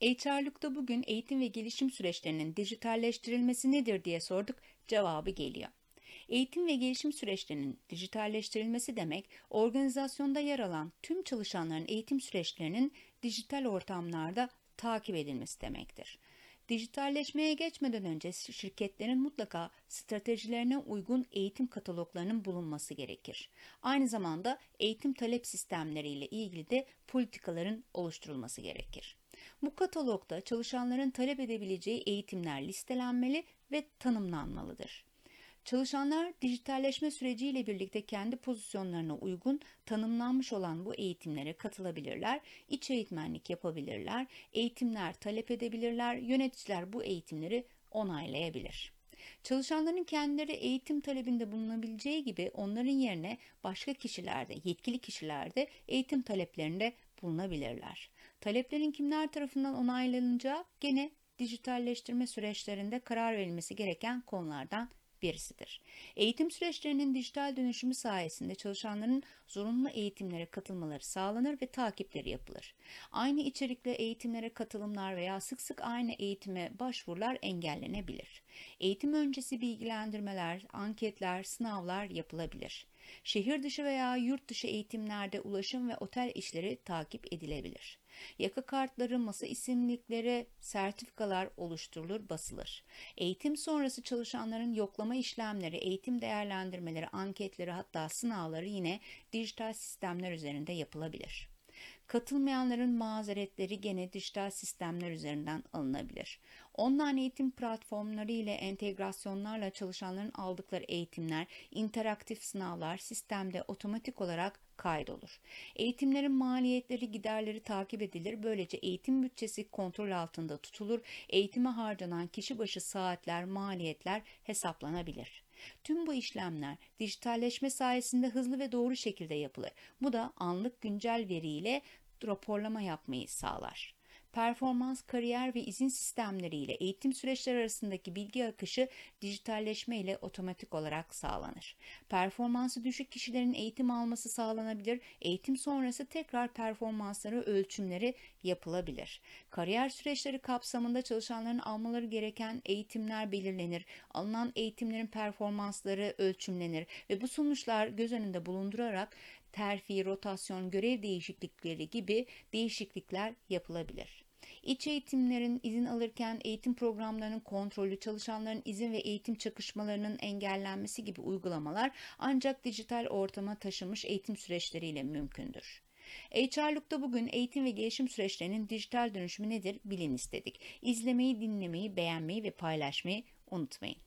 HR'lukta bugün eğitim ve gelişim süreçlerinin dijitalleştirilmesi nedir diye sorduk, cevabı geliyor. Eğitim ve gelişim süreçlerinin dijitalleştirilmesi demek, organizasyonda yer alan tüm çalışanların eğitim süreçlerinin dijital ortamlarda takip edilmesi demektir. Dijitalleşmeye geçmeden önce şirketlerin mutlaka stratejilerine uygun eğitim kataloglarının bulunması gerekir. Aynı zamanda eğitim talep sistemleriyle ilgili de politikaların oluşturulması gerekir. Bu katalogda çalışanların talep edebileceği eğitimler listelenmeli ve tanımlanmalıdır. Çalışanlar dijitalleşme süreciyle birlikte kendi pozisyonlarına uygun tanımlanmış olan bu eğitimlere katılabilirler, iç eğitmenlik yapabilirler, eğitimler talep edebilirler, yöneticiler bu eğitimleri onaylayabilir. Çalışanların kendileri eğitim talebinde bulunabileceği gibi onların yerine başka kişilerde, yetkili kişilerde eğitim taleplerinde bulunabilirler. Taleplerin kimler tarafından onaylanacağı gene dijitalleştirme süreçlerinde karar verilmesi gereken konulardan birisidir. Eğitim süreçlerinin dijital dönüşümü sayesinde çalışanların zorunlu eğitimlere katılmaları sağlanır ve takipleri yapılır. Aynı içerikle eğitimlere katılımlar veya sık sık aynı eğitime başvurular engellenebilir. Eğitim öncesi bilgilendirmeler, anketler, sınavlar yapılabilir. Şehir dışı veya yurt dışı eğitimlerde ulaşım ve otel işleri takip edilebilir. Yaka kartları, masa isimlikleri, sertifikalar oluşturulur, basılır. Eğitim sonrası çalışanların yoklama işlemleri, eğitim değerlendirmeleri, anketleri hatta sınavları yine dijital sistemler üzerinde yapılabilir. Katılmayanların mazeretleri gene dijital sistemler üzerinden alınabilir. Online eğitim platformları ile entegrasyonlarla çalışanların aldıkları eğitimler, interaktif sınavlar sistemde otomatik olarak kaydolur. Eğitimlerin maliyetleri, giderleri takip edilir. Böylece eğitim bütçesi kontrol altında tutulur. Eğitime harcanan kişi başı saatler, maliyetler hesaplanabilir. Tüm bu işlemler dijitalleşme sayesinde hızlı ve doğru şekilde yapılır. Bu da anlık güncel veriyle raporlama yapmayı sağlar performans, kariyer ve izin sistemleri ile eğitim süreçleri arasındaki bilgi akışı dijitalleşme ile otomatik olarak sağlanır. Performansı düşük kişilerin eğitim alması sağlanabilir, eğitim sonrası tekrar performansları ölçümleri yapılabilir. Kariyer süreçleri kapsamında çalışanların almaları gereken eğitimler belirlenir, alınan eğitimlerin performansları ölçümlenir ve bu sonuçlar göz önünde bulundurarak terfi, rotasyon, görev değişiklikleri gibi değişiklikler yapılabilir. İç eğitimlerin izin alırken eğitim programlarının kontrolü, çalışanların izin ve eğitim çakışmalarının engellenmesi gibi uygulamalar ancak dijital ortama taşınmış eğitim süreçleriyle mümkündür. HR'lukta bugün eğitim ve gelişim süreçlerinin dijital dönüşümü nedir bilin istedik. İzlemeyi, dinlemeyi, beğenmeyi ve paylaşmayı unutmayın.